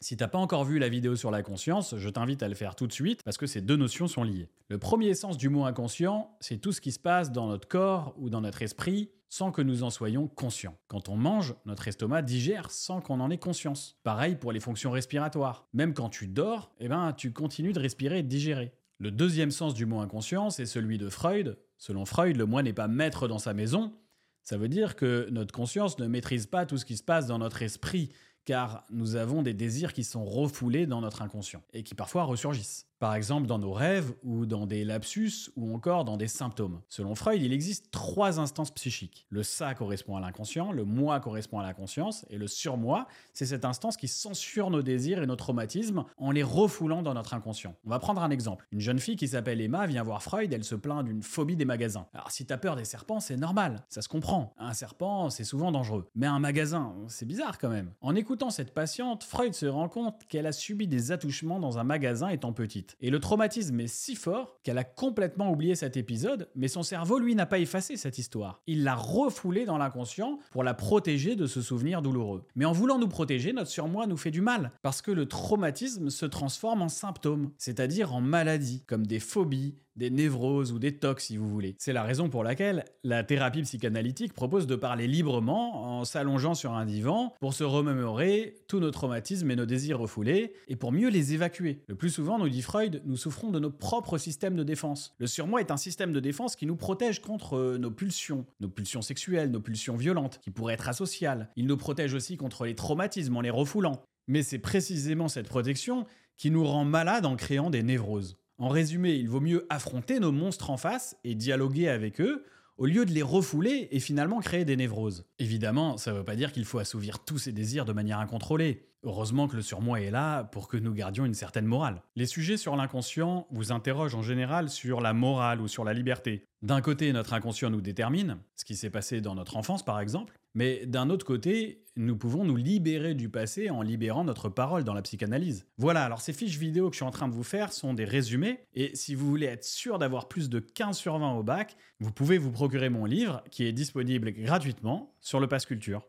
Si t'as pas encore vu la vidéo sur la conscience, je t'invite à le faire tout de suite parce que ces deux notions sont liées. Le premier sens du mot inconscient, c'est tout ce qui se passe dans notre corps ou dans notre esprit sans que nous en soyons conscients. Quand on mange, notre estomac digère sans qu'on en ait conscience. Pareil pour les fonctions respiratoires. Même quand tu dors, eh ben, tu continues de respirer et de digérer. Le deuxième sens du mot inconscient, c'est celui de Freud. Selon Freud, le moi n'est pas maître dans sa maison. Ça veut dire que notre conscience ne maîtrise pas tout ce qui se passe dans notre esprit, car nous avons des désirs qui sont refoulés dans notre inconscient et qui parfois ressurgissent. Par exemple dans nos rêves ou dans des lapsus ou encore dans des symptômes. Selon Freud, il existe trois instances psychiques. Le ça correspond à l'inconscient, le moi correspond à la conscience et le surmoi, c'est cette instance qui censure nos désirs et nos traumatismes en les refoulant dans notre inconscient. On va prendre un exemple. Une jeune fille qui s'appelle Emma vient voir Freud, elle se plaint d'une phobie des magasins. Alors si t'as peur des serpents, c'est normal, ça se comprend. Un serpent, c'est souvent dangereux. Mais un magasin, c'est bizarre quand même. En écoutant cette patiente, Freud se rend compte qu'elle a subi des attouchements dans un magasin étant petite. Et le traumatisme est si fort qu'elle a complètement oublié cet épisode, mais son cerveau, lui, n'a pas effacé cette histoire. Il l'a refoulée dans l'inconscient pour la protéger de ce souvenir douloureux. Mais en voulant nous protéger, notre surmoi nous fait du mal, parce que le traumatisme se transforme en symptômes, c'est-à-dire en maladies, comme des phobies, des névroses ou des tocs si vous voulez. C'est la raison pour laquelle la thérapie psychanalytique propose de parler librement en s'allongeant sur un divan pour se remémorer tous nos traumatismes et nos désirs refoulés et pour mieux les évacuer. Le plus souvent, nous dit Freud, nous souffrons de nos propres systèmes de défense. Le surmoi est un système de défense qui nous protège contre euh, nos pulsions, nos pulsions sexuelles, nos pulsions violentes, qui pourraient être asociales. Il nous protège aussi contre les traumatismes en les refoulant. Mais c'est précisément cette protection qui nous rend malades en créant des névroses. En résumé, il vaut mieux affronter nos monstres en face et dialoguer avec eux au lieu de les refouler et finalement créer des névroses. Évidemment, ça ne veut pas dire qu'il faut assouvir tous ces désirs de manière incontrôlée. Heureusement que le surmoi est là pour que nous gardions une certaine morale. Les sujets sur l'inconscient vous interrogent en général sur la morale ou sur la liberté. D'un côté, notre inconscient nous détermine, ce qui s'est passé dans notre enfance par exemple, mais d'un autre côté, nous pouvons nous libérer du passé en libérant notre parole dans la psychanalyse. Voilà, alors ces fiches vidéo que je suis en train de vous faire sont des résumés, et si vous voulez être sûr d'avoir plus de 15 sur 20 au bac, vous pouvez vous procurer mon livre qui est disponible gratuitement sur le Pass Culture.